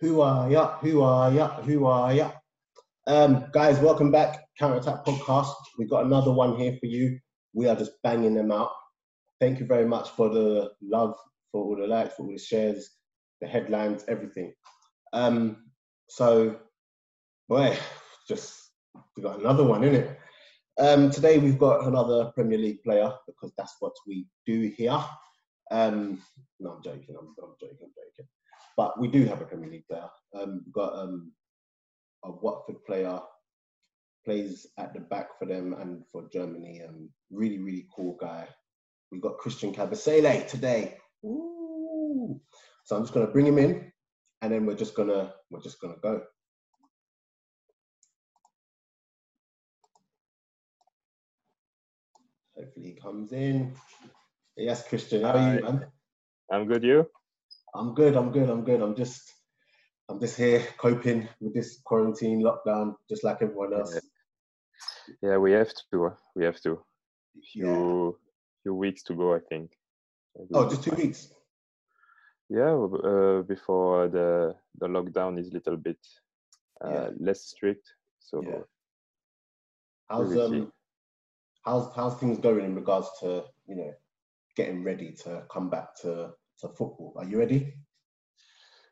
Who are ya? Who are ya? Who are ya? Um, guys, welcome back. Counter Attack Podcast. We've got another one here for you. We are just banging them out. Thank you very much for the love, for all the likes, for all the shares, the headlines, everything. Um, so, boy, just we got another one, in it. Um, today we've got another Premier League player because that's what we do here. Um, no, I'm joking. I'm, I'm joking. I'm joking. But we do have a Premier League player. Um, we've got um, a Watford player plays at the back for them and for Germany. Um, really, really cool guy. We've got Christian Kabasele today. Ooh. So I'm just gonna bring him in, and then we're just gonna we're just gonna go. Hopefully he comes in. Yes, Christian, how are you, man? I'm good. You? I'm good. I'm good. I'm good. I'm just, I'm just here coping with this quarantine lockdown, just like everyone else. Yeah, yeah we have to. We have to. Few, yeah. few weeks to go, I think. Oh, just two weeks. Yeah, uh, before the the lockdown is a little bit uh, yeah. less strict. So, yeah. how's um, how's how's things going in regards to you know getting ready to come back to to football? Are you ready?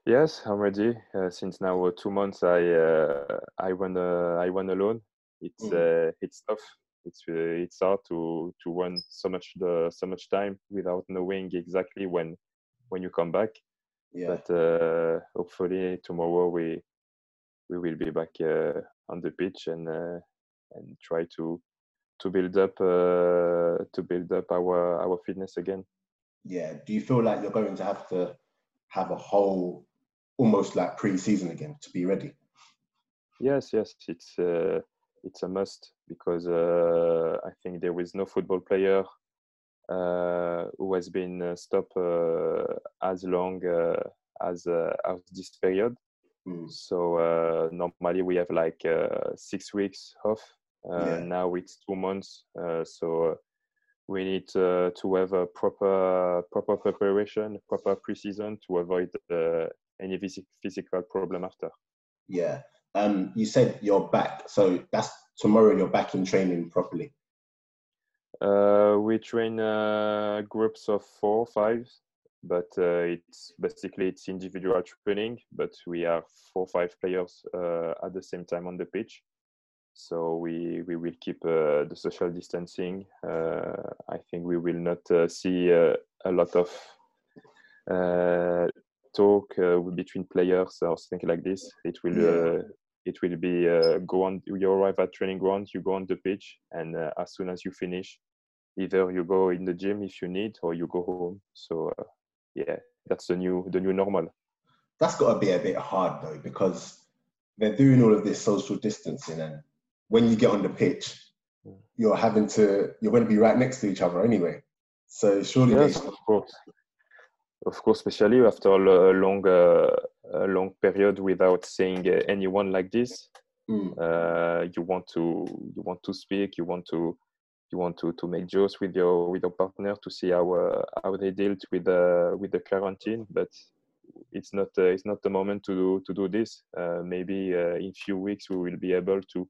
Yes, I'm ready. Uh, since now uh, two months, I uh, I run uh, I run alone. It's mm. it's tough. It's it's hard to to run so much the so much time without knowing exactly when when you come back. Yeah. But hopefully tomorrow we we will be back on the pitch and and try to to build up uh, to build up our our fitness again. Yeah. Do you feel like you're going to have to have a whole almost like pre-season again to be ready? Yes, yes, it's uh, it's a must because uh, I think there is no football player uh, who has been uh, stopped uh, as long as as this period. Mm. So normally we have like six weeks off uh, yeah. Now it's two months, uh, so uh, we need to have a proper proper preparation, proper preseason to avoid any physical problem after. Yeah. Um, you said you're back, so that's tomorrow. You're back in training properly. Uh, we train uh, groups of four, five, but uh, it's basically it's individual training. But we have four, five players at the same time on the pitch so we we will keep uh, the social distancing. Uh, I think we will not uh, see uh, a lot of uh, talk uh, between players or something like this. It will yeah. it will be go on. You arrive at training ground, you go on the pitch, and as soon as you finish, either you go in the gym if you need, or you go home. So yeah, that's the new the new normal. That's got to be a bit hard though because they're doing all of this social distancing and when you get on the pitch, you're having to you're going to be right next to each other anyway. So surely, yes, of course, of course, especially after a long uh, a long period without seeing uh, anyone like this, mm. uh, you want to you want to speak, you want to you want to, to make jokes with your with your partner to see how uh, how they dealt with the with the quarantine, but it's not uh, it's not the moment to do, to do this. Uh, maybe in few weeks we will be able to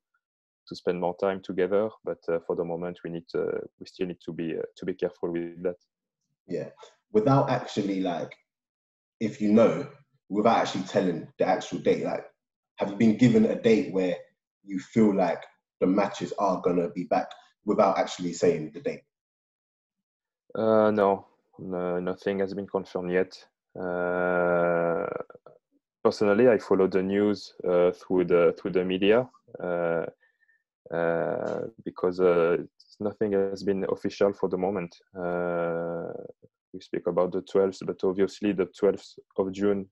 to spend more time together. But uh, for the moment, we need to, we still need to be uh, to be careful with that. Yeah, without actually like, if you know, without actually telling the actual date, like, have you been given a date where you feel like the matches are gonna be back without actually saying the date? Uh, no, no, nothing has been confirmed yet. Uh, personally, I follow the news uh, through the through the media. Uh, uh, because uh, nothing has been official for the moment. Uh, we speak about the 12th, but obviously the 12th of June,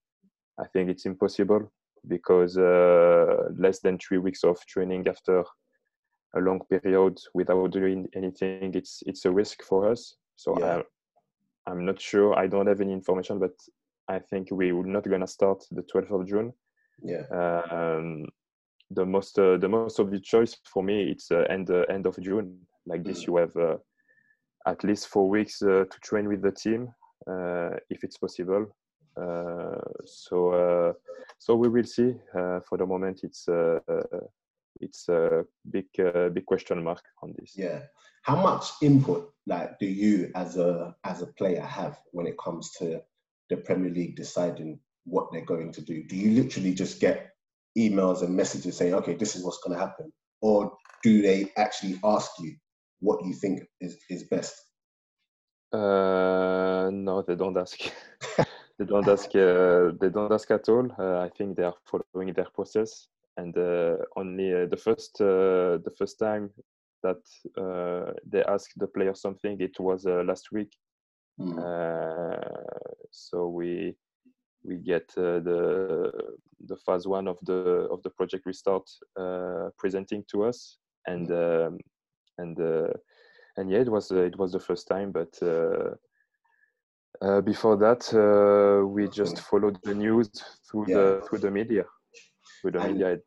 I think it's impossible because less than three weeks of training after a long period without doing anything, it's it's a risk for us. So yeah. I, I'm not sure. I don't have any information, but I think we will not gonna start the 12th of June. Yeah. Um, the most uh, the most obvious choice for me it's uh, end uh, end of June. Like this, mm. you have uh, at least four weeks uh, to train with the team uh, if it's possible. so so we will see. Uh, for the moment, it's uh, it's a big big question mark on this. Yeah. How much input like do you as a as a player have when it comes to the Premier League deciding what they're going to do? Do you literally just get emails and messages saying, okay, this is what's going to happen? Or do they actually ask you what you think is, is best? Uh, no, they don't ask. they don't ask. Uh, they don't ask at all. Uh, I think they are following their process, and uh, only uh, the first uh, the first time that they asked the player something, it was last week. Mm. so we we get uh, the the phase one of the of the project restart uh, presenting to us and um, and uh, and yeah it was it was the first time but uh, before that, uh, we just followed the news through yeah. the through the media. Through the and media,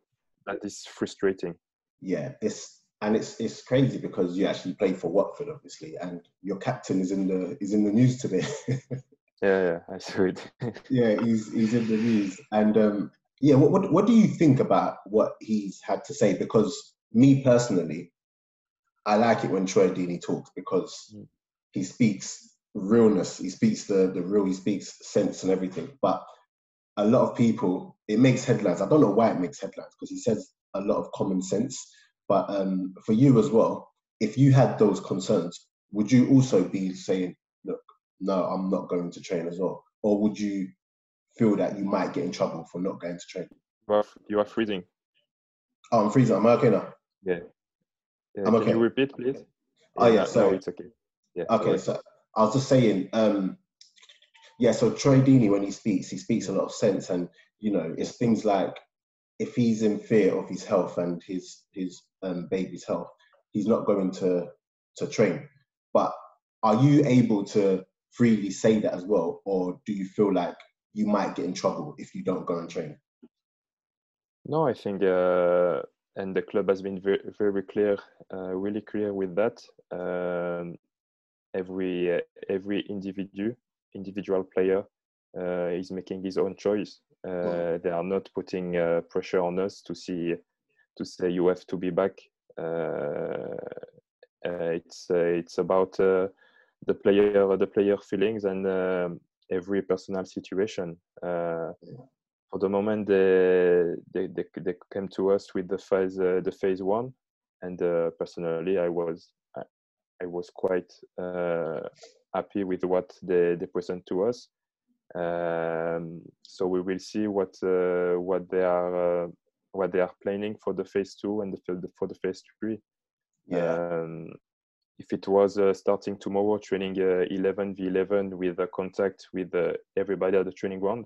that is frustrating. Yeah, it's and it's it's crazy because you actually play for Watford, obviously, and your captain is in the is in the news today. yeah, yeah, I saw it. yeah, he's he's in the news, and um, yeah, what, what what do you think about what he's had to say? Because me personally, I like it when Troy Deeney talks because mm. he speaks realness. He speaks the the real. He speaks sense and everything. But a lot of people, it makes headlines. I don't know why it makes headlines because he says a lot of common sense. But um, for you as well, if you had those concerns, would you also be saying, "Look, no, I'm not going to train as well," or would you feel that you might get in trouble for not going to train? Well, you are freezing. Oh, I'm freezing. Am I okay now? Yeah. yeah. I'm okay. Can you repeat, please? Oh yeah, sorry. No, it's okay. Yeah. Okay, so I was just saying, um, yeah. So Troy Deeney, when he speaks, he speaks a lot of sense, and you know, it's things like if he's in fear of his health and his his um, baby's health, he's not going to to train. But are you able to freely say that as well, or do you feel like you might get in trouble if you don't go and train? No, I think, uh, and the club has been very, very clear, uh, really clear with that. Um, every uh, every individual individual player uh, is making his own choice. Uh, they are not putting pressure on us to see to say you have to be back. it's it's about the player the player feelings and um, every personal situation. Uh, for the moment, they, they, they, they, came to us with the phase uh, the phase one, and uh, personally, I was I was quite uh, happy with what they, they present to us. Um, so we will see what uh, what they are uh, what they are planning for the phase two and the, for the phase three. Yeah. Um, if it was uh, starting tomorrow, training uh, 11 v 11 with a contact with uh, everybody at the training ground,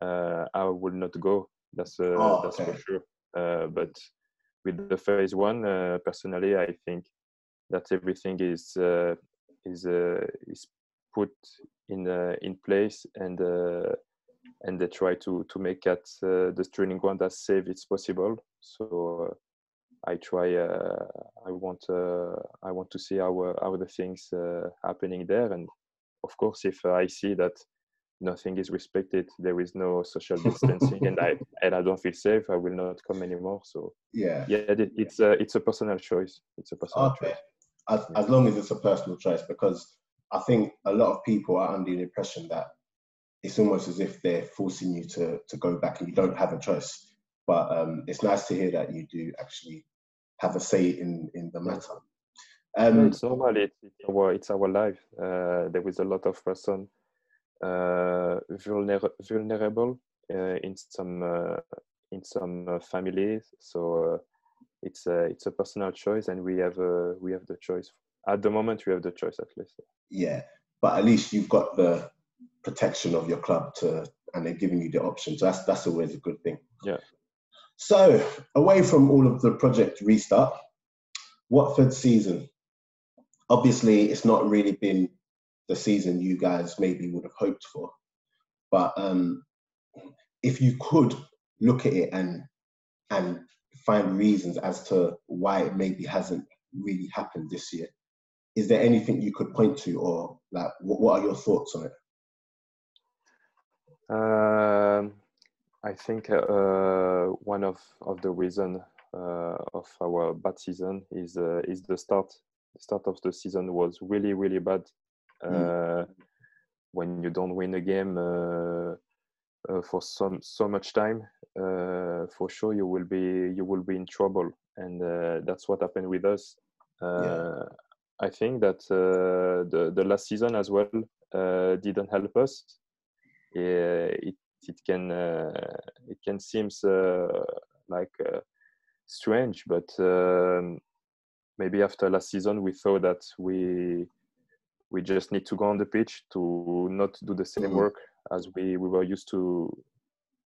I would not go. That's oh, that's okay. for sure. but with the phase one, personally, I think that everything is uh, is uh, is put in uh, in place and and they try to to make that the training ground as safe as possible. So I try. Uh, I want. Uh, I want to see how how the things uh, happening there, and of course, if I see that nothing is respected, there is no social distancing, and I and I don't feel safe, I will not come anymore. So yeah, yeah, it, it's a it's a personal choice. It's a personal okay. choice as, as long as it's a personal choice, because I think a lot of people are under the impression that it's almost as if they're forcing you to to go back and you don't have a choice. But um, it's nice to hear that you do actually have a say in in the matter. Um, it's normal. It's, our it's our life. Uh, there is a lot of person uh, vulner- vulnerable uh, in some uh, in some uh, families. So uh, it's a it's a personal choice, and we have we have the choice. At the moment, we have the choice at least. Yeah, but at least you've got the protection of your club to, and they're giving you the option. So that's that's always a good thing. Yeah. So away from all of the project restart, Watford season. Obviously, it's not really been the season you guys maybe would have hoped for, but um, if you could look at it and and find reasons as to why it maybe hasn't really happened this year. Is there anything you could point to, or like, what, what are your thoughts on it? Um, I think uh, uh, one of, of the reason uh, of our bad season is uh, is the start. The start of the season was really really bad. Mm. Uh, when you don't win a game uh, for some so much time, for sure you will be you will be in trouble, and that's what happened with us. Yeah. I think that the the last season as well didn't help us. it it can uh, it can seem uh, like uh, strange, but um, maybe after last season we thought that we we just need to go on the pitch to not do the same mm-hmm. work as we, we were used to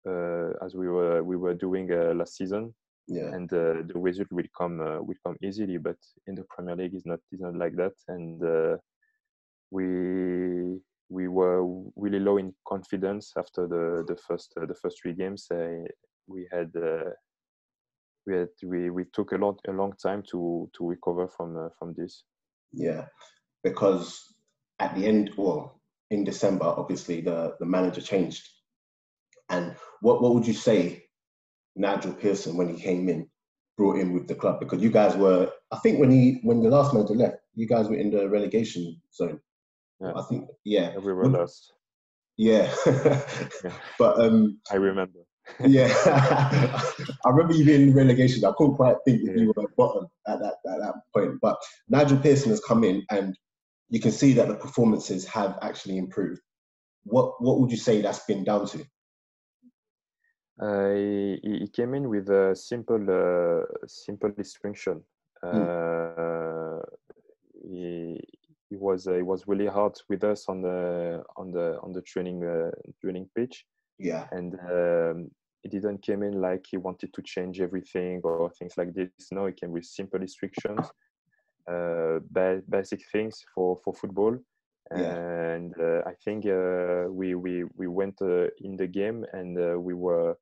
uh, as we were we were doing uh, last season yeah. and uh, the result will come will come easily but in the premier league is not is not like that and we we were really low in confidence after the the first uh, the first three games. Uh, we had uh, we had we, we took a lot a long time to to recover from uh, from this. Yeah, because at the end, well, in December, obviously the the manager changed. And what what would you say, Nigel Pearson, when he came in, brought in with the club? Because you guys were, I think, when he when the last manager left, you guys were in the relegation zone. Yeah. I think yeah. We were lost. Yeah. yeah. But um I remember. yeah. I remember you being in relegation. I couldn't quite think if yeah. you were at bottom at that at that point. But Nigel Pearson has come in and you can see that the performances have actually improved. What what would you say that's been down to? Uh, he, he, came in with a simple uh, simple instruction. Hmm. Uh, he, it was uh, it was really hard with us on the on the on the training uh, training pitch. Yeah, and um, it didn't came in like he wanted to change everything or things like this. No, it came with simple restrictions, uh, ba- basic things for for football. Yeah. And uh, I think uh, we we we went uh, in the game and uh, we were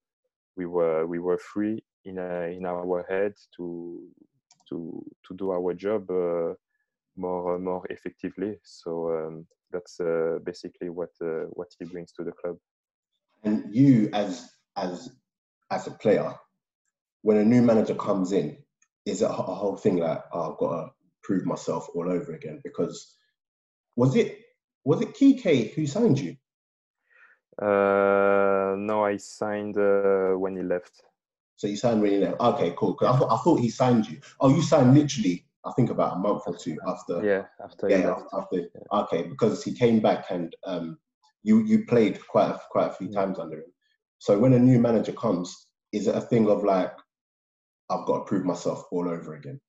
we were we were free in in our head to to to do our job more more effectively. So um, that's uh, basically what uh, what he brings to the club. And you, as as as a player, when a new manager comes in, is it a whole thing like oh, I've got to prove myself all over again? Because was it was it Quique who signed you? Uh, no, I signed uh, when he left. So you signed when he left. Okay, cool. I thought I thought he signed you. Oh, you signed literally I think about a month or two after. Yeah, after. Yeah, after, after yeah. okay, because he came back and um, you you played quite a, quite a few times under him. So when a new manager comes, is it a thing of like, I've got to prove myself all over again?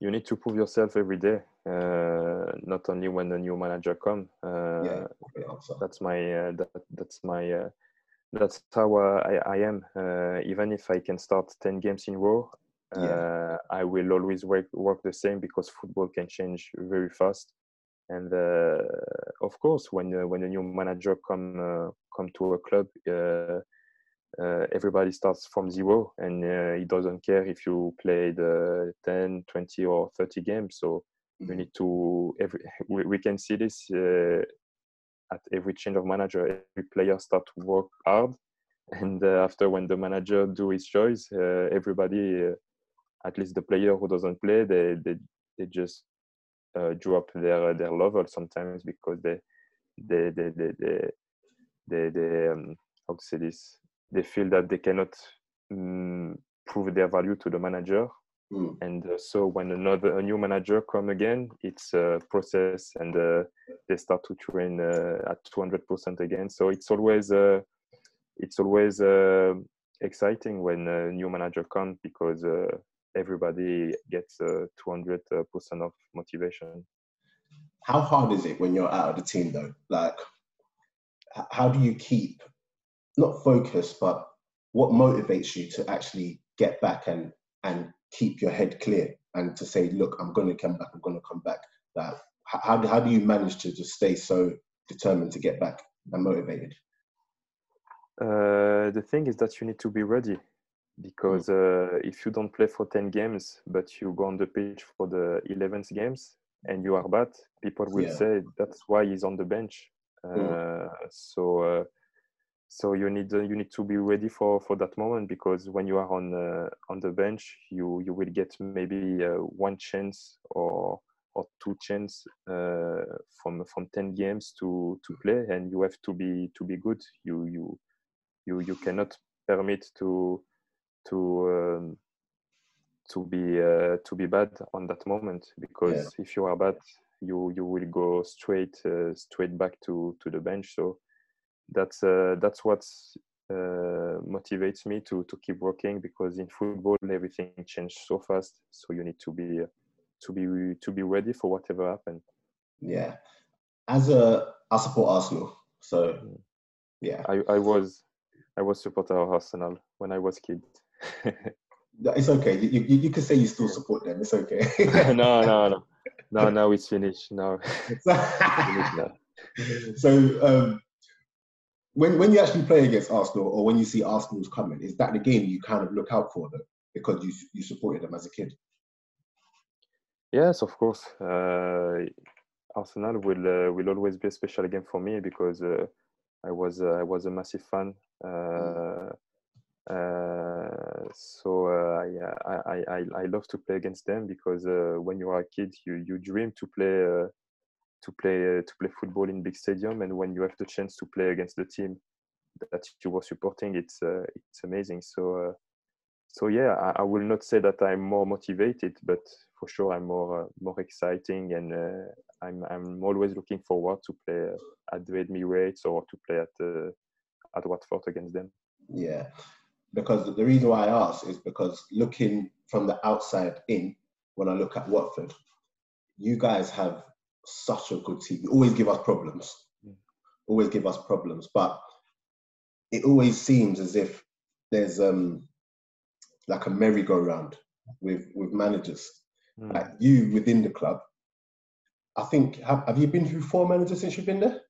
You need to prove yourself every day, uh, not only when the new manager comes. Uh, yeah, that's my uh, that, that's my uh, that's how uh, I, I am. Uh, even if I can start ten games in row, yeah. Uh, I will always work work the same because football can change very fast. And uh, of course, when uh, when a new manager come come to a club, uh, everybody starts from zero and uh, he doesn't care if you played uh, 10 20 or 30 games so mm-hmm. we need to every we, we can see this at every change of manager every player start to work hard and after when the manager do his choice everybody at least the player who doesn't play, they they, they just uh, drop their their level sometimes because they they they they they, they, they um, how to say this? They feel that they cannot um, prove their value to the manager. Mm. and uh, so when another a new manager come again it's a process and uh, they start to train uh, at 200% again. So it's always uh, it's always uh, exciting when a new manager comes because everybody gets 200% of motivation. How hard is it when you're out of the team though? Like, how do you keep not focus, but what motivates you to actually get back and and keep your head clear and to say, look, I'm going to come back. I'm going to come back. That how how do you manage to just stay so determined to get back and motivated? Uh, the thing is that you need to be ready because uh, if you don't play for 10 games but you go on the pitch for the 11th games and you are bad people will yeah. say that's why he's on the bench uh, mm. so uh, so you need uh, you need to be ready for for that moment because when you are on uh, on the bench you you will get maybe uh, one chance or or two chance uh, from from 10 games to to play and you have to be to be good you you you you cannot permit to to um, to be uh, to be bad on that moment because yeah. if you are bad you you will go straight uh, straight back to to the bench. So that's uh, that's what uh, motivates me to to keep working because in football everything changes so fast. So you need to be to be to be ready for whatever happens yeah. As a i support arsenal so mm. yeah. I i was i was supporter of arsenal when i was kid it's okay you, you, you can say you still support them it's okay no no no no no. it's finished now, it's finished now. so um when when you actually play against Arsenal or when you see Arsenal's coming, is that the game you kind of look out for them because you you supported them as a kid? Yes, of course. Uh, Arsenal will uh, will always be a special game for me because uh, I was uh, I was a massive fan. Mm. So I, I, I I love to play against them because when you are a kid, you you dream to play to play uh, to play football in big stadium and when you have the chance to play against the team that you were supporting it's uh, it's amazing. So uh, so yeah I, I, will not say that i'm more motivated but for sure i'm more uh, more exciting and uh, i'm i'm always looking forward to play at the Emirates or to play at uh, at watford against them. Yeah because the reason why i ask is because looking from the outside in when i look at watford you guys have such a good team. You always give us problems. Mm. Always give us problems. But it always seems as if there's um like a merry-go-round with with managers. Mm. Like you within the club. I think have, have you been through four managers since you've been there?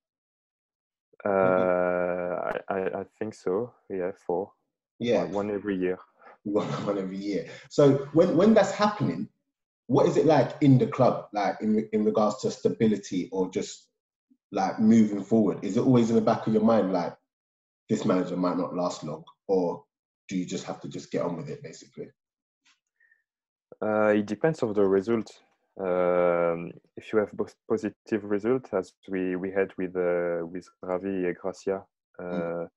Uh, I, I think so. Yeah, four. Yeah, one, one every year. One, one every year. So when when that's happening, what is it like in the club, like in in regards to stability or just like moving forward? Is it always in the back of your mind, like this manager might not last long, or do you just have to just get on with it, basically? Uh, it depends of the result. Um, if you have both positive result, as we we had with uh, with Javi and Gracia uh, mm.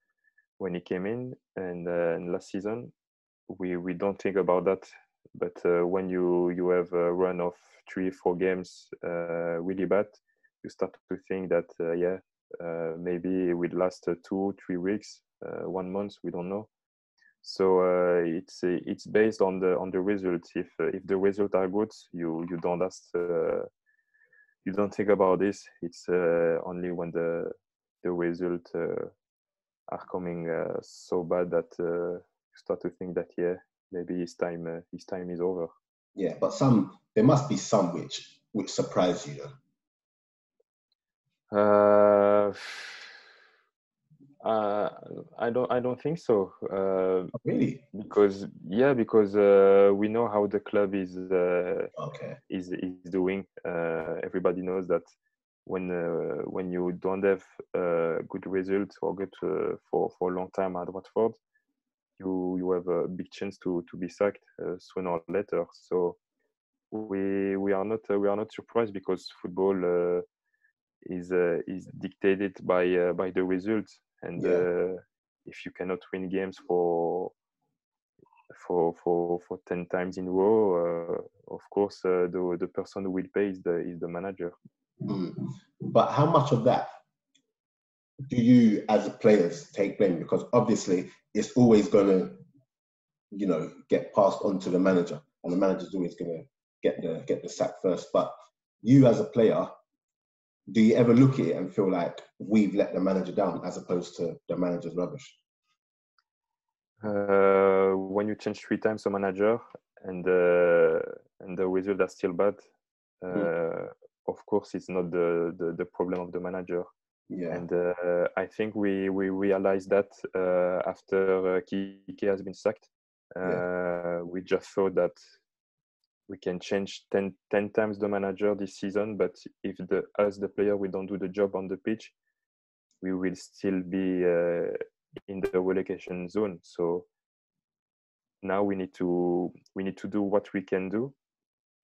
When he came in, and, uh, last season, we we don't think about that but uh, when you you have a run of three four games uh, really bad, you start to think that uh, yeah maybe it will last two three weeks, one month. We don't know. So it's it's based on the on the results. If if the results are good, you you don't ask you don't think about this. It's uh, only when the the result uh, are coming uh, so bad that you start to think that yeah, maybe his time uh, his time is over. Yeah, but some there must be some which which surprise you though. Uh, uh, I don't. I don't think so. Uh, oh, really? Because yeah, because uh, we know how the club is. Uh, okay. Is is doing. Uh, everybody knows that when uh, when you don't have uh, good results or good uh, for for a long time at Watford, you you have a big chance to to be sacked uh, sooner or later. So we we are not uh, we are not surprised because football uh, is is dictated by by the results and yeah. if you cannot win games for for for for 10 times in a row uh, of course uh, the the person who will pay is the is the manager mm. but how much of that do you as players take blame because obviously it's always going to, you know, get passed on to the manager, and the manager's always going to get the get the sack first. But you as a player, do you ever look at it and feel like we've let the manager down as opposed to the manager's rubbish? Uh, when you change three times a manager and uh, and the result are still bad, uh, mm. Of course it's not the, the, the problem of the manager. Yeah. And uh, I think we we realized that uh, after uh, Quique has been sacked, yeah. Uh, we just thought that we can change 10, 10 times the manager this season, but if the us the player we don't do the job on the pitch, we will still be uh, in the relegation zone. So now we need to we need to do what we can do,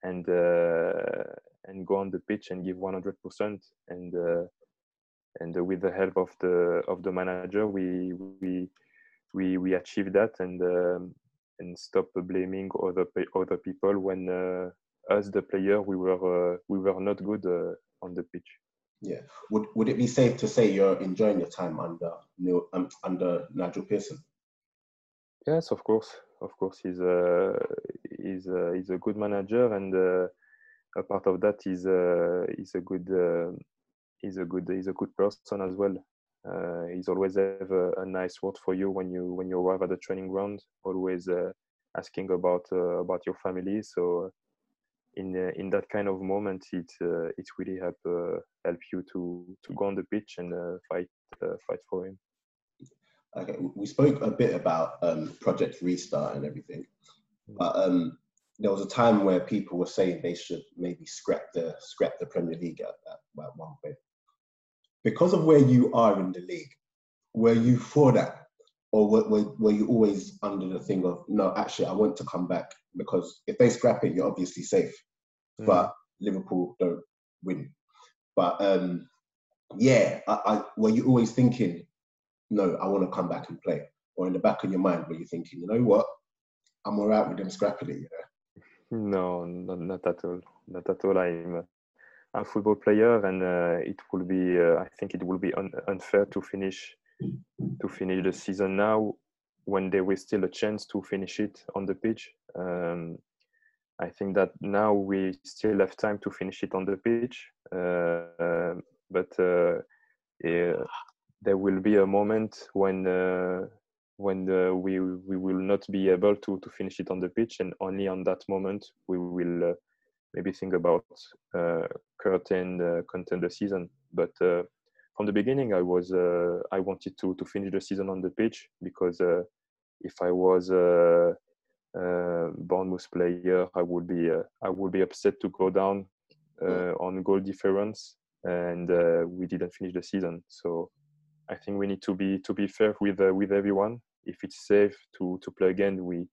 and uh, and go on the pitch and give 100 percent. And uh, and with the help of the of the manager, we we we we achieved that and um, and stop blaming other other people when uh, us the player we were uh, we were not good uh, on the pitch. Yeah. Would would it be safe to say you're enjoying your time under um, under Nigel Pearson? Yes, of course, of course. He's he's a, he's a good manager, and uh, a part of that is uh, he's a good uh, he's a good he's a good person as well. Uh, he's always have a, a, nice word for you when you when you arrive at the training ground. Always uh, asking about uh, about your family. So in uh, in that kind of moment, it uh, it really help uh, help you to to go on the pitch and fight fight for him. Okay, we spoke a bit about um, Project Restart and everything. But um, there was a time where people were saying they should maybe scrap the scrap the Premier League at, at, at one point. Because of where you are in the league, were you for that or were, were, were, you always under the thing of no actually i want to come back because if they scrap it you're obviously safe mm. but liverpool don't win but um yeah I, I, were you always thinking no i want to come back and play or in the back of your mind were you thinking you know what all right with them scrapping it you know no not, not at all. Not at all. I'm a football player and uh, it will be uh, i think it will be un- unfair to finish to finish the season now when there was still a chance to finish it on the pitch. Um, I think that now we still have time to finish it on the pitch, uh, but uh, there will be a moment when uh, when uh, we we will not be able to to finish it on the pitch, and only on that moment we will uh, maybe think about uh, curtain uh, content the season. But from the beginning, I was uh, I wanted to to finish the season on the pitch because uh, if I was a, Bournemouth player, I would be uh, I would be upset to go down uh, on goal difference, and uh, we didn't finish the season. So I think we need to be to be fair with uh, with everyone. If it's safe to to play again, we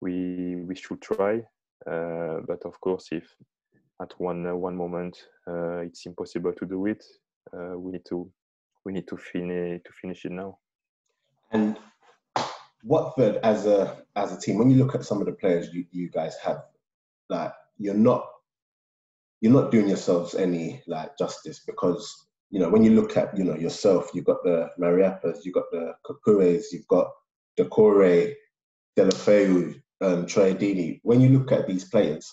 we we should try. Uh, but of course, if at one uh, one moment uh, it's impossible to do it, uh, we need to we need to finish to finish it now. And Watford as a as a team, when you look at some of the players you, you guys have, like you're not you're not doing yourselves any like justice because you know when you look at you know yourself, you've got the Mariappas, you've got the Capoues, you've got Doucouré, Deulofeu, um, Troy When you look at these players,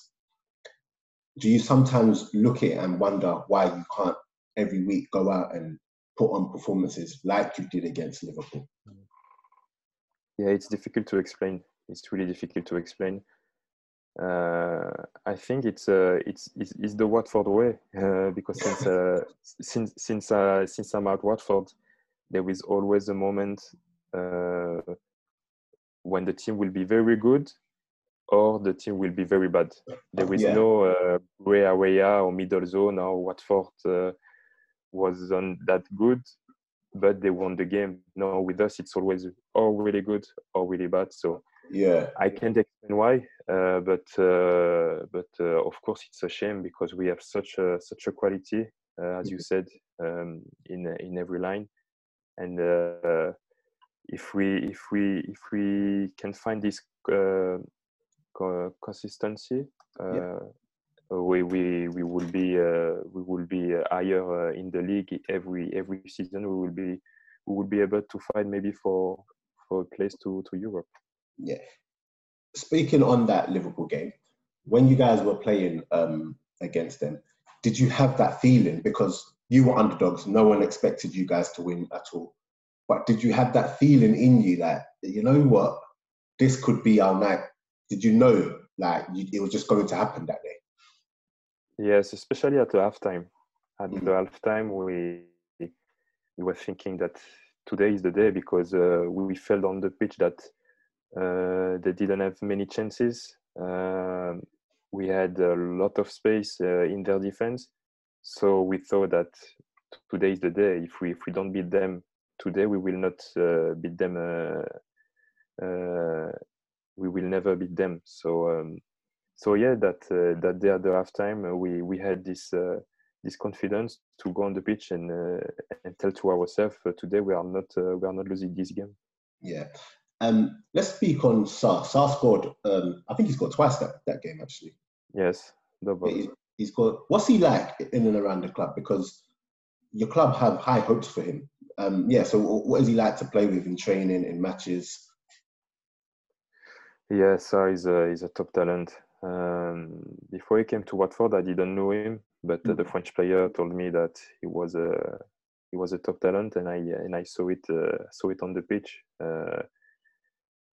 do you sometimes look at and wonder why you can't every week go out and put on performances like you did against Liverpool? Yeah, it's difficult to explain. It's really difficult to explain. Uh, I think it's, uh, it's, it's it's the Watford way uh, because since uh, since since uh, since I'm at Watford, there is always a moment uh, when the team will be very good or the team will be very bad. There is yeah. no uh, gray area or middle zone or Watford was on that good, but they won the game. No, with us, it's always or really good or really bad. So yeah, I can't why, uh, but uh, but uh, of course it's a shame because we have such a such a quality, uh, as you said, um, in in every line, and uh, if we if we if we can find this uh, consistency. Yeah we we we will be uh, we will be higher uh, in the league every every season. We will be we will be able to fight maybe for for a place to to Europe. Yeah. Speaking on that Liverpool game, when you guys were playing um, against them, did you have that feeling because you were underdogs? No one expected you guys to win at all. But did you have that feeling in you that you know what, this could be our night? Did you know like you, it was just going to happen that day? Yes, especially at the halftime. At mm-hmm. the halftime, we we were thinking that today is the day because uh, we felt on the pitch that they didn't have many chances. Uh, we had a lot of space uh, in their defense, so we thought that today is the day. If we if we don't beat them today we will not uh, beat them. Uh, uh, we will never beat them. So um, so yeah, that uh, that day at the halftime, uh, we we had this uh, this confidence to go on the pitch and and tell to ourselves today we are not we are not losing this game. Yeah. Um, let's speak on Sarr. Sarr scored. Um, I think he scored twice that, that game actually. Yes, double. He, he's got. What's he like in and around the club? Because your club have high hopes for him. Um, yeah. So what is he like to play with in training, in matches? Yeah, Sarr is a is a top talent. Um, before he came to Watford, I didn't know him, but uh, the. French player told me that he was a he was a top talent, and I and I saw it uh, saw it on the pitch. Uh,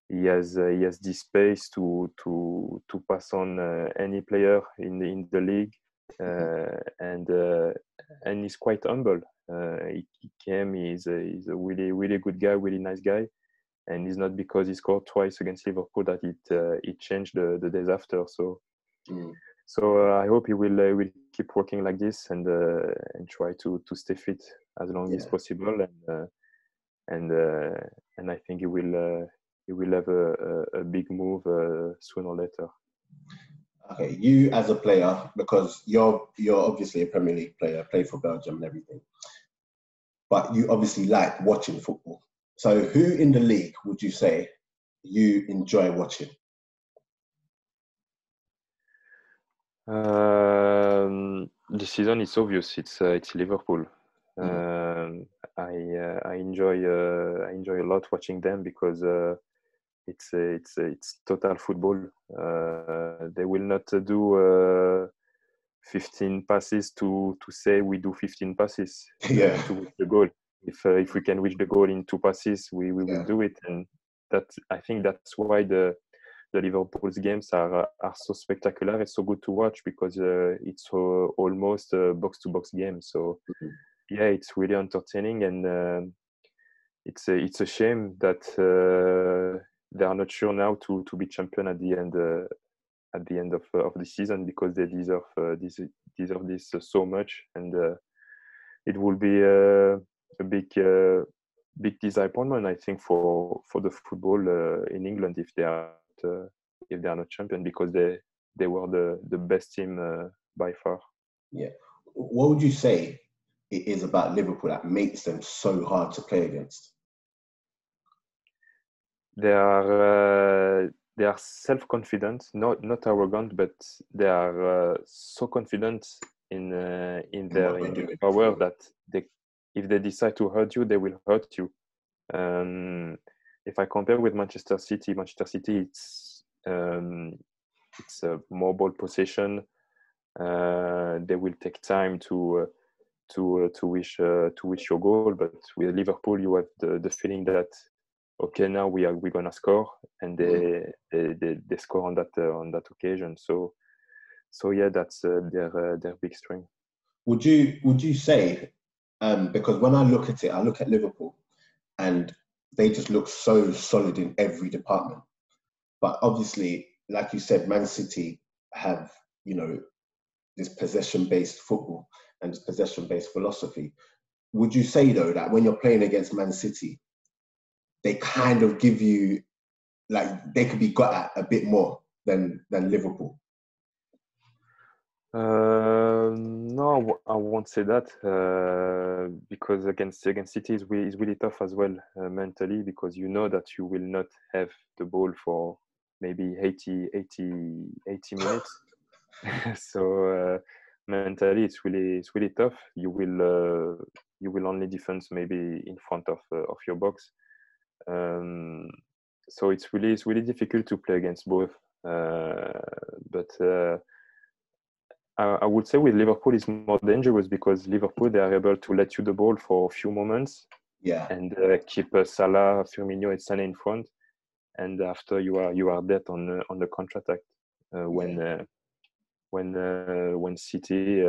he has uh, he has this space to to to pass on uh, any player in the, in the league, mm-hmm. uh, and and he's quite humble. He, he, came. He's a, he's a really really good guy, really nice guy and it's not because he scored twice against Liverpool that it uh, it changed the, the days after. So mm. so uh, I hope he will uh, will keep working like this and uh, and try to to stay fit as long yeah. as possible and uh, and uh, and I think he will he will have a, a, a big move sooner or later. Okay, you as a player, because you're you're obviously a Premier League player, play for Belgium and everything, but you obviously like watching football. So, who in the league would you say you enjoy watching? Um, the season is obvious. It's uh, it's Liverpool. Mm. Um, I uh, I enjoy uh, I enjoy a lot watching them because uh, it's it's it's total football. Uh, they will not do uh, 15 passes to to say we do 15 passes yeah. to reach the goal if uh, if we can reach the goal in two passes, we, we yeah. will do it. And that I think that's why the the Liverpool's games are uh, are so spectacular. It's so good to watch because uh, it's uh, almost a box to box game. So mm-hmm. yeah, it's really entertaining, and uh, it's a, it's a shame that uh, they are not sure now to to be champion at the end. Uh, at the end of uh, of the season, because they deserve uh, this deserve this so much, and it will be a big uh, big disappointment, I think, for for the football uh, in England if they are uh, if they are not champion because they they were the the best team by far. Yeah, what would you say it is about Liverpool that makes them so hard to play against? They are uh, they are self confident, not not arrogant, but they are uh, so confident in uh, in their in their power that they if they decide to hurt you, they will hurt you. Um, if I compare with Manchester City, Manchester City, it's um, it's a mobile possession. Uh, they will take time to uh, to uh, to wish uh, to wish your goal. But with Liverpool, you have the, the feeling that okay, now we are we're gonna score, and they mm. they, they, they, score on that uh, on that occasion. So so yeah, that's uh, their their big strength. Would you would you say um, because when I look at it, I look at Liverpool and they just look so solid in every department. But obviously, like you said, Man City have, you know, this possession based football and this possession based philosophy. Would you say, though, that when you're playing against Man City, they kind of give you, like, they could be got at a bit more than, than Liverpool? Uh, no, I won't say that uh, because against against City is really, is really tough as well uh, mentally because you know that you will not have the ball for maybe 80, 80, 80 minutes. so uh, mentally, it's really it's really tough. You will uh, you will only defend maybe in front of uh, of your box. Um, so it's really it's really difficult to play against both. but I would say with Liverpool is more dangerous because Liverpool they are able to let you the ball for a few moments, yeah, and uh, keep uh, Salah, Firmino, and Mané in front, and after you are you are dead on uh, on the counter attack. Uh, when. Uh, when uh, when City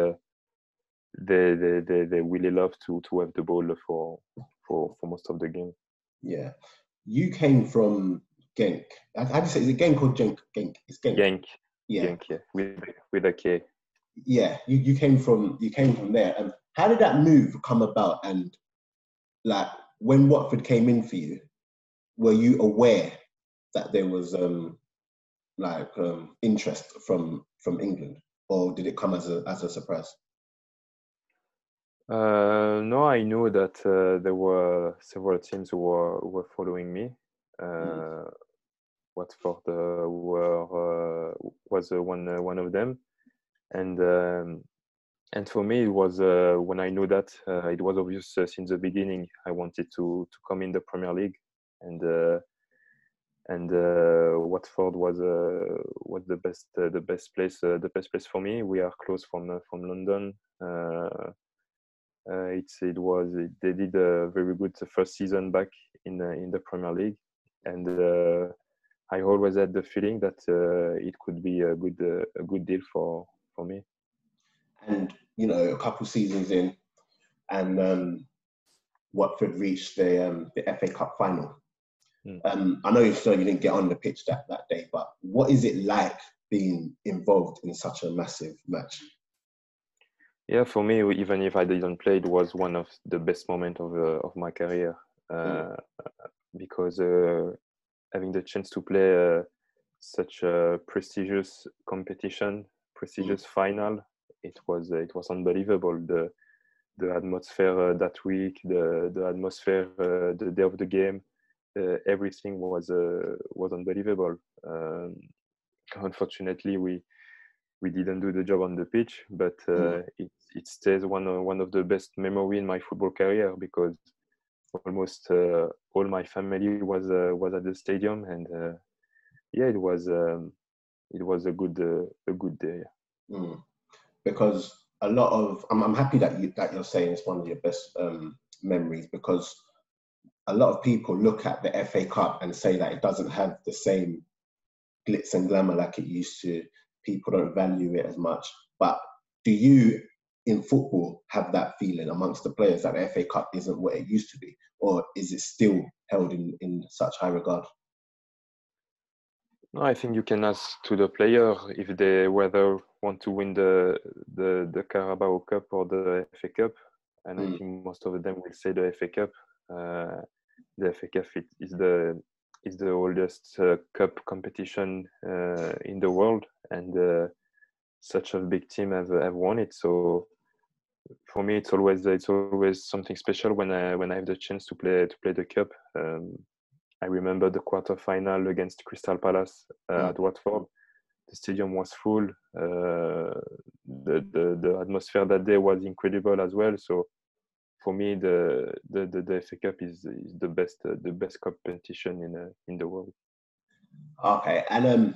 they, they they they really love to to have the ball for for for most of the game. Yeah, you came from Genk. How do you say? Is it Genk or Genk? Genk. It's Genk. Genk. Yeah. Genk, yeah, with with a K yeah, you, you came from you came from there. And how did that move come about? And like, when Watford came in for you, were you aware that there was um, like um, interest from from England, or did it come as a as a surprise? Uh, no, I knew that uh, there were several teams who were, who were following me. Uh, Watford uh, were uh, was uh, one one of them, and um, and for me it was when I knew that it was obvious since the beginning I wanted to to come in the Premier League, and and Watford was was the best the best place the best place for me. We are close from from London. Uh, it was it, they did a very good first season back in uh, in the Premier League, and uh, I always had the feeling that it could be a good a good deal for for me. And you know, a couple seasons in, and um, Watford reached the um, the FA Cup final. Mm. Um, I know you you didn't get on the pitch that, that day, but what is it like being involved in such a massive match? Yeah, for me, even if I didn't play, it was one of the best moments of uh, of my career uh, mm. because uh, having the chance to play uh, such a prestigious competition, prestigious mm. final, it was it was unbelievable. The the atmosphere uh, that week, the the atmosphere uh, the day of the game, everything was was unbelievable. Um, unfortunately, we we didn't do the job on the pitch, but uh, mm. it, it stays one of, one of the best memory in my football career because almost uh, all my family was uh, was at the stadium, and uh, yeah, it was um, it was a good uh, a good day. Mm. Because a lot of I'm, I'm happy that you that you're saying it's one of your best um, memories because a lot of people look at the FA Cup and say that it doesn't have the same glitz and glamour like it used to people don't value it as much. But do you in football have that feeling amongst the players that the FA Cup isn't what it used to be, or is it still held in, in such high regard? No, I think you can ask to the player if they whether want to win the the, the Carabao Cup or the FA Cup, and mm. I think most of them will say the FA Cup. Uh, the FA Cup is the is the oldest uh, cup competition uh, in the world, and uh, such a big team have have won it. So for me, it's always it's always something special when I when I have the chance to play to play the cup. Um, I remember the quarter final against Crystal Palace uh, mm. at Watford. The stadium was full. Uh, the, the the atmosphere that day was incredible as well. So for me, the the the, the FA Cup is, is the best uh, the best competition in uh, in the world. Okay, and um,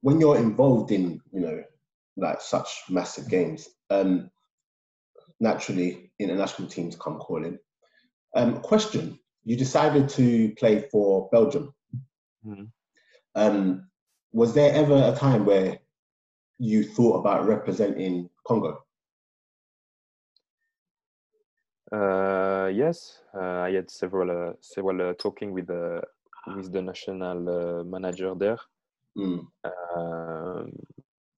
when you're involved in you know like such massive games, um, naturally international teams come calling. Um, question: You decided to play for Belgium. Mm-hmm. Um, was there ever a time where you thought about representing Congo? Uh, yes, uh, I had several uh, several uh, talking with the with the national uh, manager there. Mm.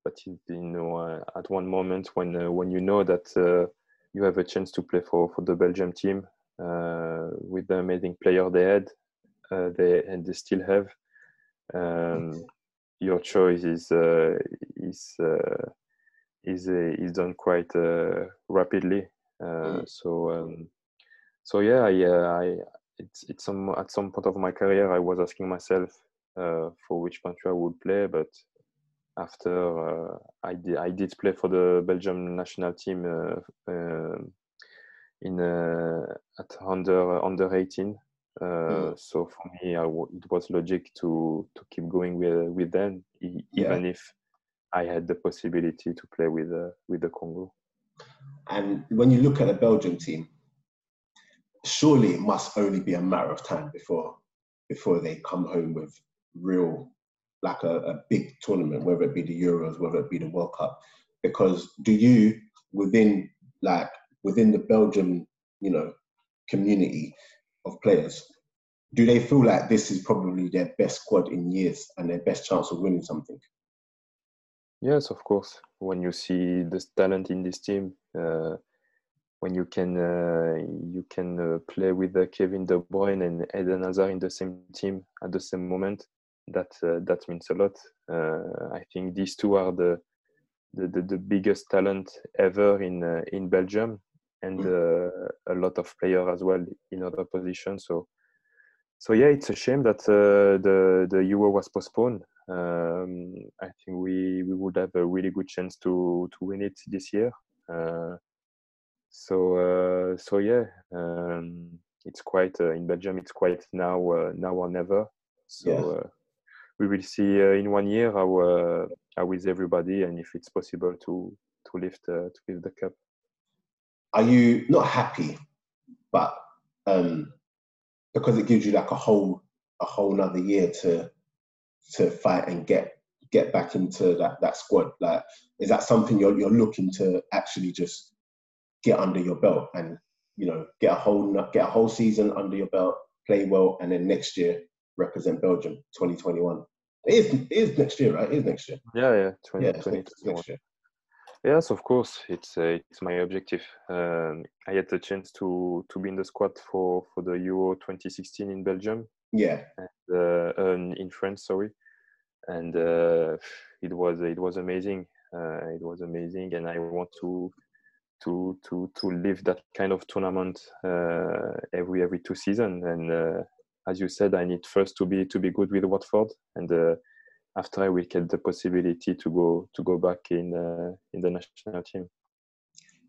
but you know, uh, at one moment when when you know that you have a chance to play for, for the Belgium team with the amazing player they had, they and they still have. Um, your choice is is is is done quite rapidly uh, mm. So um, so yeah, I, uh, I it's it's some at some point of my career I was asking myself uh, for which country I would play, but after uh, I did I did play for the Belgium national team uh, uh, in at under under 18. Mm. So for me, it was logic to to keep going with with them, e- yeah. even if I had the possibility to play with with the Congo. And when you look at the Belgian team, surely it must only be a matter of time before before they come home with real like a, a big tournament, whether it be the Euros, whether it be the World Cup. Because do you within like within the Belgium, you know, community of players, do they feel like this is probably their best squad in years and their best chance of winning something? Yes, of course. When you see the talent in this team, uh, when you can uh, you can uh, play with uh, Kevin De Bruyne and Eden Hazard in the same team at the same moment, that uh, that means a lot. Uh, I think these two are the the, the, the biggest talent ever in uh, in Belgium, and Mm. a lot of players as well in other positions. So so yeah, it's a shame that the the Euro was postponed. Um, I think we we would have a really good chance to to win it this year. Uh, so uh, so yeah, um, it's quite uh, in Belgium. It's quite now uh, now or never. So Yeah. uh, we will see uh, in one year how uh, how is everybody and if it's possible to to lift uh, to lift the cup. Are you not happy, but um, because it gives you like a whole a whole another year to to fight and get get back into that that squad? Like, is that something you're you're looking to actually just get under your belt and you know get a whole get a whole season under your belt, play well, and then next year represent Belgium 2021? It is it is next year, right? It is next year. Yeah, yeah, 20, Yeah, it's 20, next, next year. Yes, of course, it's uh, it's my objective. Um, I had the chance to to be in the squad for for the Euro 2016 in Belgium, Yeah, uh, um, in France, sorry, and uh, it was it was amazing. Uh, it was amazing, and I want to to to to live that kind of tournament uh, every every two seasons. And uh, as you said, I need first to be to be good with Watford, and uh, after I will get the possibility to go to go back in uh, in the national team.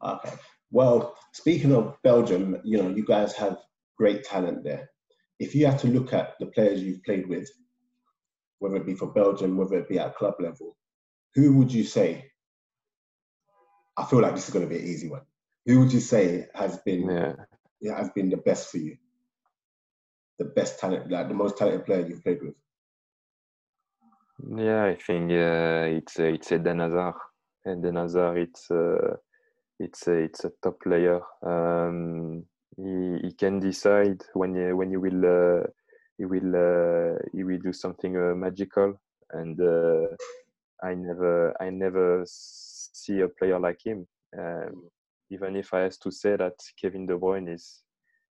Okay. Well, speaking of Belgium, you know, you guys have great talent there. If you had to look at the players you've played with, whether it be for Belgium, whether it be at club level, who would you say? I feel like this is going to be an easy one. Who would you say has been Yeah. yeah, has been the best for you? The best talent, like the most talented player you've played with. Yeah, I think uh, it's uh, it's Eden Hazard. Eden Hazard, it's uh, it's a, it's a top player. Um, he, he can decide when you, when you will uh, he will uh, he will do something uh, magical, and uh, I never I never see a player like him. Um, even if I have to say that Kevin De Bruyne is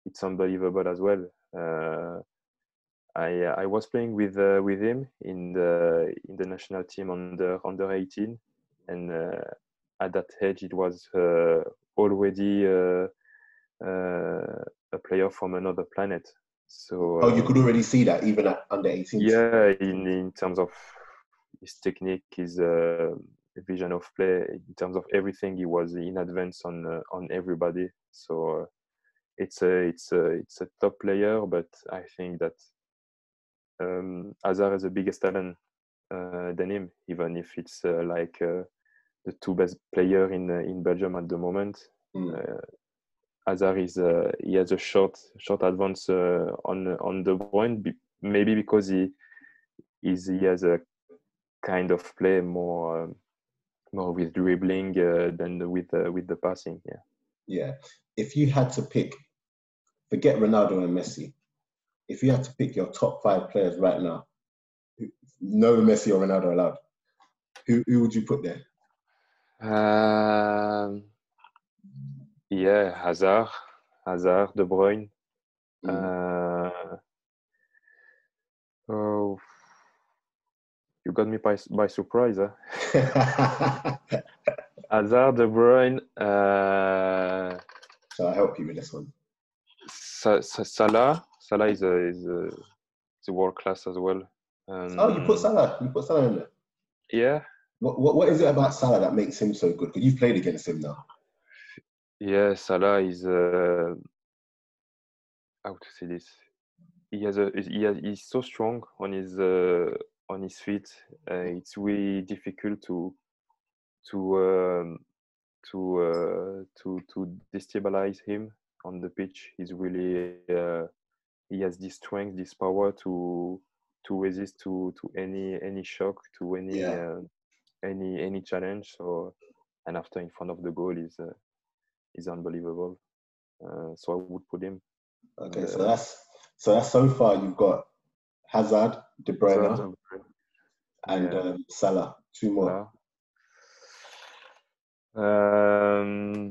it's unbelievable as well. Uh, I I was playing with uh, with him in the in the national team under under 18, and uh, at that age it was uh, already uh, uh, a player from another planet. So Oh, you uh, could already see that even at under 18. yeah, in in terms of his technique, his uh, vision of play, in terms of everything, he was in advance on uh, on everybody. So uh, it's a it's a it's a top player, but I think that um, Hazard is the biggest talent uh, than him, even if it's uh, like uh, the two best player in uh, in Belgium at the moment. Mm. Uh, Hazard is uh, he has a short short advance uh, on on De Bruyne, maybe because he is he has a kind of play more um, more with dribbling uh, than with with the passing. Yeah. Yeah. If you had to pick, forget Ronaldo and Messi. If you had to pick your top five players right now, no Messi or Ronaldo allowed, who who would you put there? Um, yeah, Hazard, Hazard, De Bruyne. Mm. Uh, oh, you got me by by surprise. Huh? Hazard, De Bruyne, uh, Shall I help you with this one? Sa- Sa- Salah. Salah is a is a, is a world class as well. Um, Oh, you put Salah. You put Salah in there. Yeah, What, what, what is it about Salah that makes him so good? Because you've played against him now. yeah. Salah is uh, how to say this. He has a he has, he's so strong on his uh, on his feet. Uh, it's really difficult to to um, to uh, to to destabilize him on the pitch. He's really uh, he has this strength, this power to to resist to to any any shock, to any Yeah. uh, any any challenge. So and after in front of the goal is uh, is unbelievable. Uh, so I would put him. Okay, so Uh, that's so that's so far you've got Hazard, De Bruyne, and yeah. um, Salah. Two more. Um,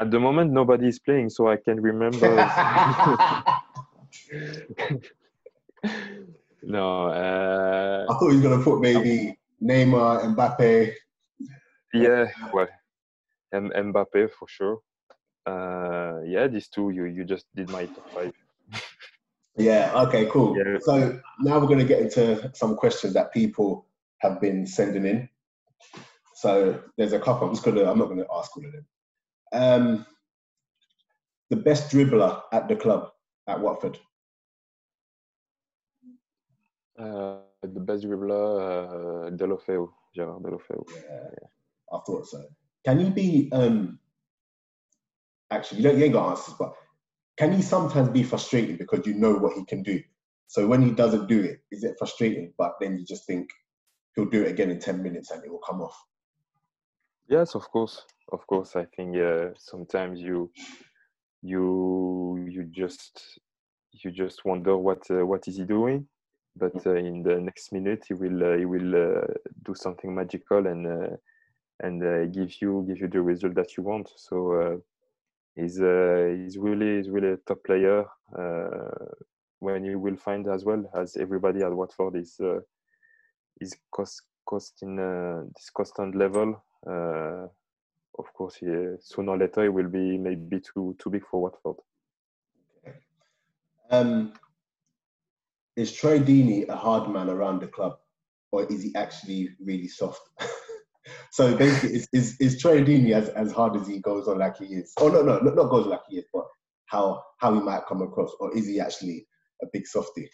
at the moment, nobody is playing, so I can remember. no. Uh, I thought you were gonna put maybe um, Neymar, Mbappe. Yeah, well, M- Mbappe for sure. Uh, yeah, these two. You you just did my top five. Yeah. Okay. Cool. Yeah. So now we're going to get into some questions that people have been sending in. So there's a couple. I'm just gonna. I'm not going to ask all of them. Um, the best dribbler at the club at Watford. Uh, the best dribbler, uh, Deulofeu, Gerard Deulofeu. Yeah, I thought so. Can you be? Um, actually, you don't. You ain't got answers, but can he sometimes be frustrating because you know what he can do? So when he doesn't do it, is it frustrating? But then you just think he'll do it again in ten minutes and it will come off. Yes, of course, of course. I think uh, sometimes you you you just you just wonder what uh, what is he doing, but uh, in the next minute he will uh, he will uh, do something magical and uh, and uh, give you give you the result that you want. So uh, he's uh, he's really he's really a top player. Uh, when you will find as well as everybody at Watford is uh, is cost cost in uh, this constant level. Uh, of course, sooner or later he will be maybe too too big for Watford. Um, is Troy Deeney a hard man around the club, or is he actually really soft? so basically, is, is, is Troy as, as hard as he goes on like he is? Oh no, no, not, not goes like he is, but how how he might come across, or is he actually a big softie?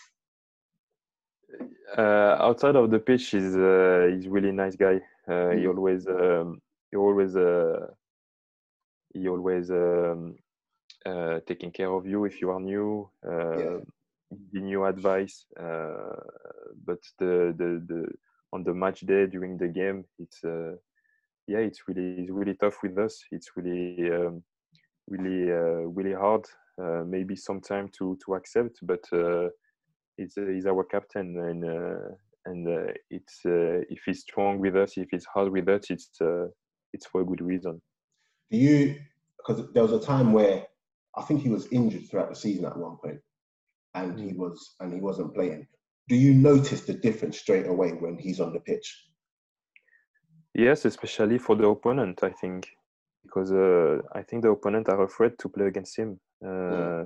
Uh, outside of the pitch, he's uh, he's really nice guy. Uh, He always um, he always uh, he always um, uh, taking care of you if you are new. Uh, Yeah. Giving you advice, uh, but the, the the on the match day during the game, it's uh, yeah, it's really it's really tough with us. It's really um, really uh, really hard. Uh, maybe sometime to to accept, but he's, he's our captain, and uh, and uh, it's uh, if he's strong with us, if he's hard with us, it's uh, it's for a good reason. Do you? Because there was a time where I think he was injured throughout the season at one point, and he was and he wasn't playing. Do you notice the difference straight away when he's on the pitch? Yes, especially for the opponent, I think, because uh, I think the opponent are afraid to play against him. Uh,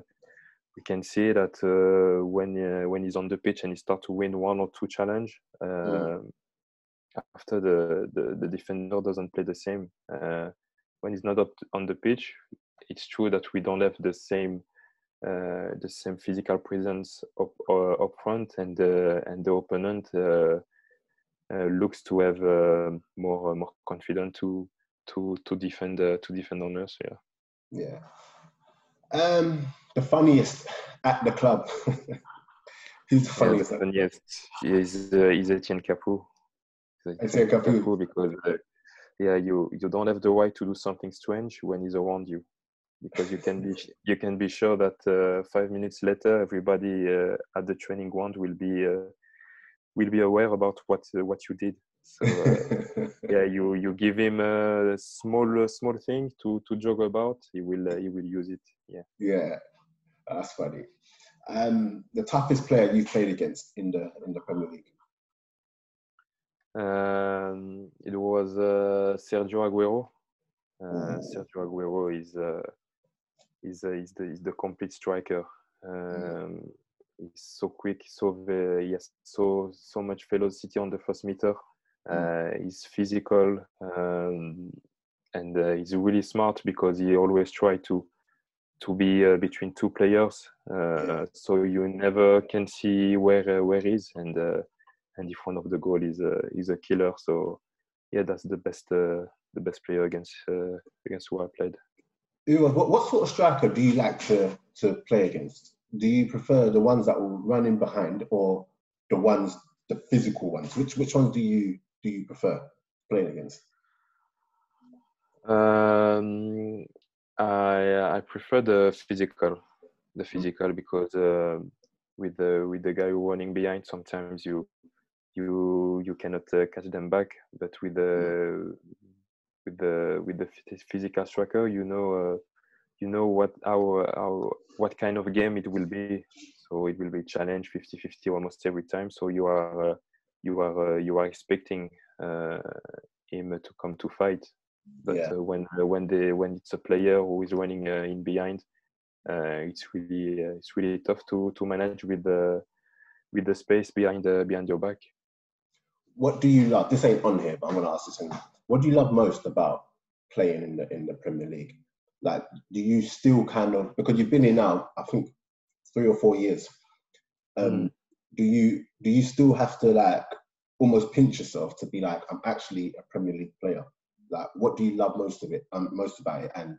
We can see that uh, when uh, when he's on the pitch and he start to win one or two challenge, uh, after the, the the defender doesn't play the same. Uh, when he's not up on the pitch, it's true that we don't have the same the same physical presence up uh, up front, and uh, and the opponent uh, uh, looks to have uh, more more confident to to to defend uh, to defend on us. Yeah. Yeah. Um, the funniest at the club. Who's the funniest? And yes, is uh, is Etienne Capoue. Etienne Capoue. because uh, yeah, you you don't have the right to do something strange when he's around you, because you can be you can be sure that uh, five minutes later everybody uh, at the training ground will be uh, will be aware about what uh, what you did. So uh, yeah, you you give him a small uh, small thing to to joke about, he will uh, he will use it. Yeah. yeah, that's funny. Um, the toughest player you've played against in the in the Premier League. Um, it was uh, Sergio Aguero. Uh. Sergio Aguero is uh, is uh, is the is the complete striker. Um, He's so quick, so ve- he has so so much velocity on the first meter. Uh, he's physical um, and uh, he's really smart because he always try to to be uh, between two players, uh, so you never can see where uh, where he is and. Uh, and if one of the goal is a is a killer. So yeah, that's the best uh, the best player against uh, against who I played. Uwe, what, what sort of striker do you like to, to play against? Do you prefer the ones that will run in behind or the ones, the physical ones? Which which ones do you do you prefer playing against? Um, I I prefer the physical, the physical because uh, with the with the guy running behind, sometimes you you you cannot uh, catch them back. But with the with the with the physical striker, you know uh, you know what how how what kind of game it will be. So it will be challenge 50-50 almost every time. So you are uh, you are uh, you are expecting uh, him to come to fight. But Yeah. uh, when uh, when they when it's a player who is running uh, in behind, uh, it's really uh, it's really tough to to manage with the with the space behind the behind your back. What do you love? This ain't on here, but I'm gonna ask this. Anyway. What do you love most about playing in the in the Premier League? Like, do you still kind of because you've been in now? I think three or four years. Um, Mm. Do you do you still have to like almost pinch yourself to be like, I'm actually a Premier League player? Like, what do you love most of it? Um, most about it, and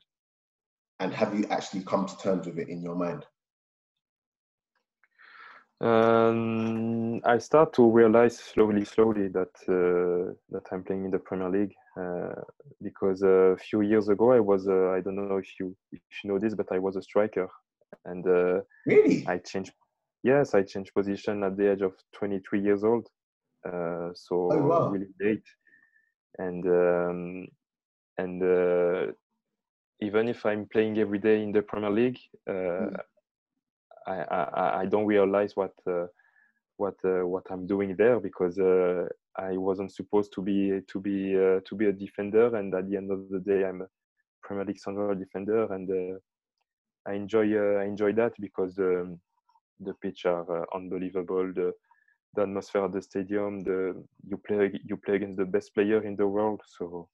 and have you actually come to terms with it in your mind? Um, I start to realize slowly, slowly that uh, that I'm playing in the Premier League uh, because a few years ago I was uh, I don't know if you if you know this, but I was a striker, and uh, Really? I changed. Yes, I changed position at the age of 23 years old, uh, so Oh, wow. really late, and um, and uh, even if I'm playing every day in the Premier League. Uh, Mm. I, I, I don't realize what uh, what uh, what I'm doing there because uh, I wasn't supposed to be to be to be a defender, and at the end of the day, I'm a Premier League central defender, and I enjoy I enjoy that because um, the pitch are unbelievable. The the atmosphere at the stadium, the you play you play against the best player in the world, so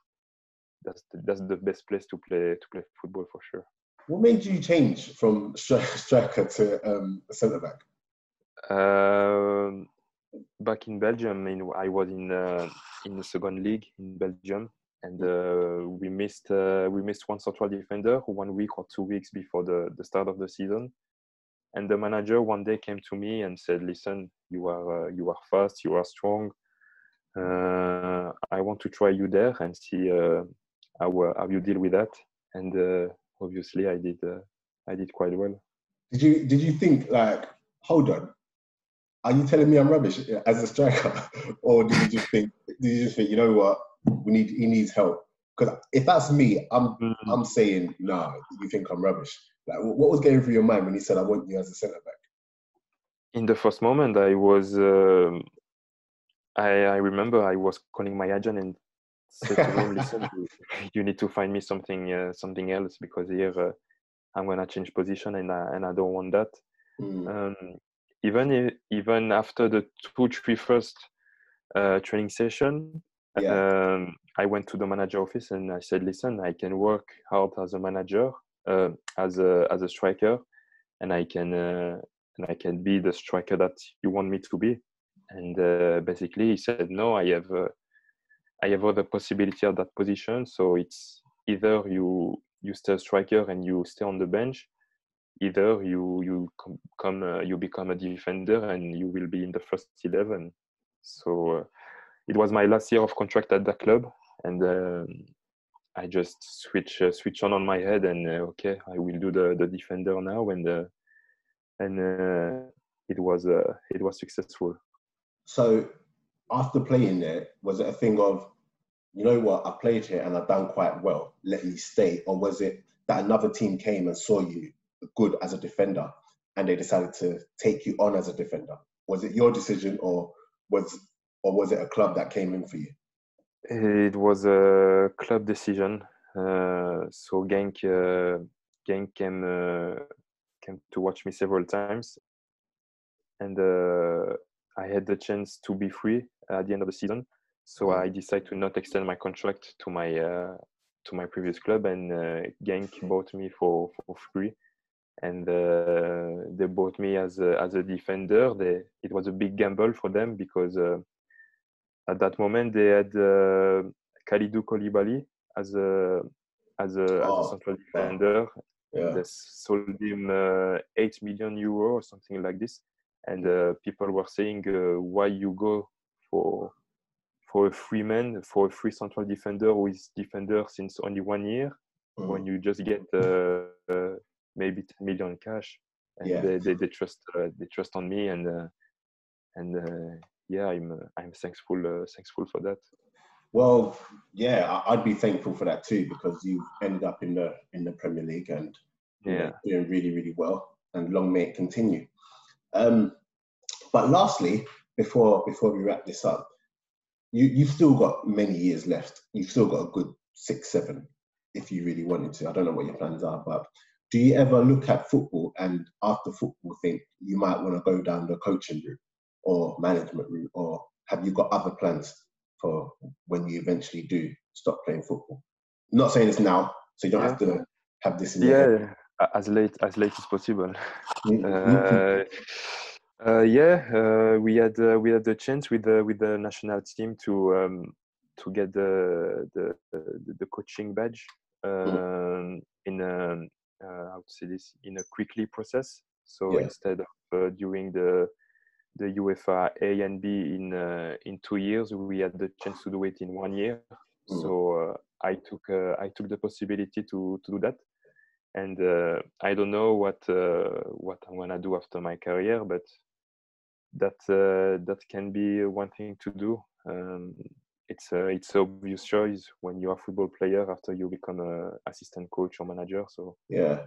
that's the, that's the best place to play to play football for sure. What made you change from striker to um, centre back? Um, back in Belgium, I was in uh, in the second league in Belgium, and uh, we missed uh, we missed one central defender one week or two weeks before the, the start of the season. And the manager one day came to me and said, "Listen, you are uh, you are fast, you are strong. Uh, I want to try you there and see uh, how how you deal with that." And obviously, I did uh, I did quite well. Did you did you think like, hold on, are you telling me I'm rubbish as a striker, or did you just think did you just think you know what we need he needs help? Because if that's me, I'm Mm. I'm saying no. You think I'm rubbish? Like what was going through your mind when he said I want you as a centre back? in the first moment i was um I, I remember i was calling my agent and said to him listen you, need to find me something uh, something else because here uh, i'm gonna change position and I, and I don't want that. Mm, um, even even after the two three first uh, training session Yeah. um, i went to the manager office and i said listen i can work hard as a manager uh, as a as a striker and i can uh, and i can be the striker that you want me to be. And uh, basically he said no i have uh, i have other possibility at that position. So it's either you you stay a striker and you stay on the bench either you you com- come uh, you become a defender and you will be in the first 11 so uh, it was my last year of contract at the club and um, i just switch uh, switch on on my head and uh, okay i will do the the defender now and uh, and uh, it was uh, it was successful. So after playing there, was it a thing of, you know what, I played here and I've done quite well, let me stay? Or was it that another team came and saw you good as a defender and they decided to take you on as a defender? Was it your decision or was or was it a club that came in for you? It was a club decision. Uh, so Genk, uh, Genk came uh, came to watch me several times, and uh, I had the chance to be free at the end of the season. So I decided to not extend my contract to my uh, to my previous club, and uh, Genk bought me for for free, and uh, they bought me as a, as a defender. They, it was a big gamble for them because. Uh, at that moment they had uh, Kalidou Koulibaly as a as a, Oh, as a central defender. Yeah. They sold him uh, eight million euro or something like this, and uh, people were saying uh, why you go for for a free man for a free central defender who is defender since only one year Mm. when you just get uh, uh, maybe 10 million cash and Yeah. they, they, they trust uh, they trust on me and uh, and uh, yeah i'm i'm thankful uh, thankful for that Well, yeah, I'd be thankful for that too because you've ended up in the in the Premier League and yeah, doing really really well, and long may it continue. Um, but lastly, before before we wrap this up, you you've still got many years left. You've still got a good six seven if you really wanted to. I don't know what your plans are, but do you ever look at football and after football think you might want to go down the coaching route or management route, or have you got other plans for when you eventually do stop playing football? I'm not saying it's now, so you don't yeah. have to have this in your yeah, as late as late as possible. Mm-hmm. uh, uh, yeah, uh, we had uh, we had the chance with the with the national team to um, to get the the the, coaching badge mm. in um, uh, how to say this in a quickly process. So yeah. instead of uh, doing the the UEFA A and B in uh, in two years, we had the chance to do it in one year. Mm. So I took I took the possibility to to do that and uh, I don't know what uh, what I'm gonna do after my career, but that uh, that can be one thing to do. Um, it's a it's obvious choice when you're a football player after you become a assistant coach or manager. So yeah,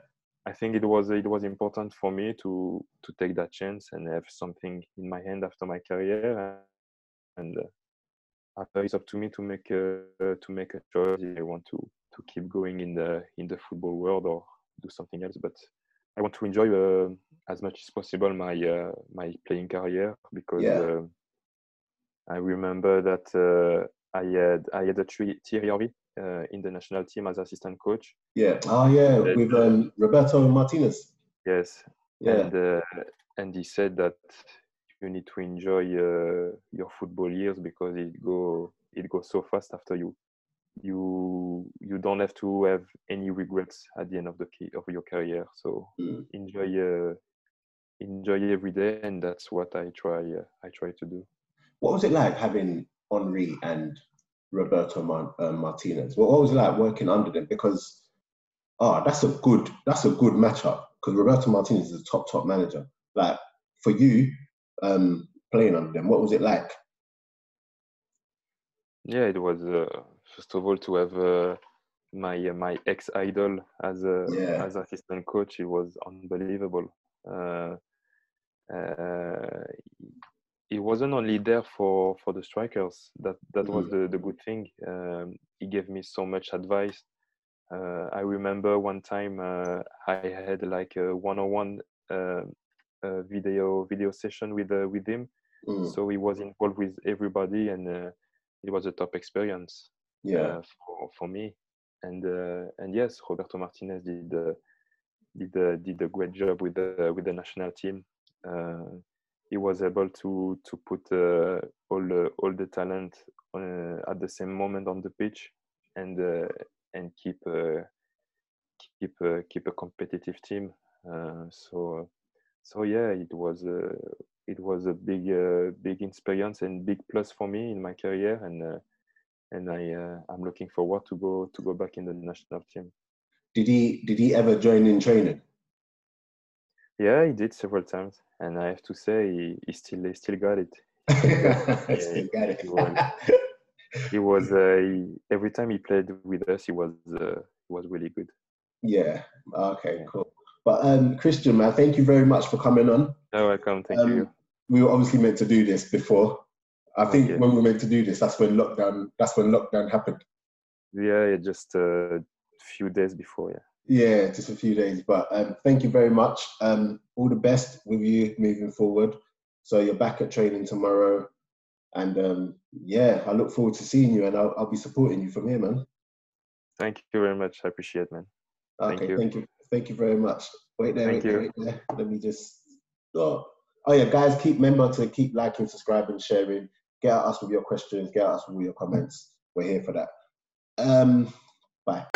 I think it was it was important for me to to take that chance and have something in my hand after my career, and uh, after it's up to me to make a, to make a choice if I want to to keep going in the in the football world or do something else. But I want to enjoy uh, as much as possible my uh, my playing career because yeah. uh, I remember that uh, I had I had a Thierry Henry uh, in the national team as assistant coach. Yeah. Oh yeah, with um, Roberto Martinez. Yes. Yeah. And uh, and he said that you need to enjoy your football years because it go it goes so fast after you you you don't have to have any regrets at the end of the key, of your career. So mm. enjoy uh, enjoy every day and that's what i try uh, i try to do. What was it like having Henry and roberto Mar- uh, martinez? What, what was it like working under them? Because oh that's a good that's a good matchup because roberto martinez is a top top manager. Like for you um playing under them what was it like? Yeah it was uh, first of all to have uh, my uh, my ex idol as a yeah. as assistant coach. It was unbelievable. Uh, uh, he wasn't only there for for the strikers. That that mm. was the the good thing. Um, he gave me so much advice. Uh, I remember one time uh, I had like a one-on-one video video session with with him. Mm. So he was involved with everybody, and it was a top experience yeah. uh, for, for me. And uh, and yes roberto martinez did uh, did uh, did a great job with the with the national team. Uh, he was able to to put uh, all the all the talent at the same moment on the pitch and and keep keep keep a competitive team. So so yeah it was it was a big big experience and big plus for me in my career. And and I uh, I'm looking forward to go to go back in the national team. Did he did he ever join in training? Yeah, he did several times, and I have to say he, he still he still got it. He still got it. he was, he was uh, he, every time he played with us, he was uh, he was really good. Yeah. Okay. Cool. But um, Christian, man, thank you very much for coming on. You're welcome. Thank um, you. We were obviously meant to do this before, I think when we were meant to do this, that's when lockdown. That's when lockdown happened. Yeah, just a few days before. Yeah. Yeah, just a few days. But um, thank you very much. Um, all the best with you moving forward. So you're back at training tomorrow, and um, yeah, I look forward to seeing you, and I'll, I'll be supporting you from here, man. Thank you very much. I appreciate, it, man. Thank okay, you. thank you, thank you very much. Wait there, thank wait, there, wait there. Let me just. Oh. oh yeah, guys, keep remember to keep liking, subscribing, sharing Get at us with your questions. Get at us with your comments. We're here for that. Um, bye.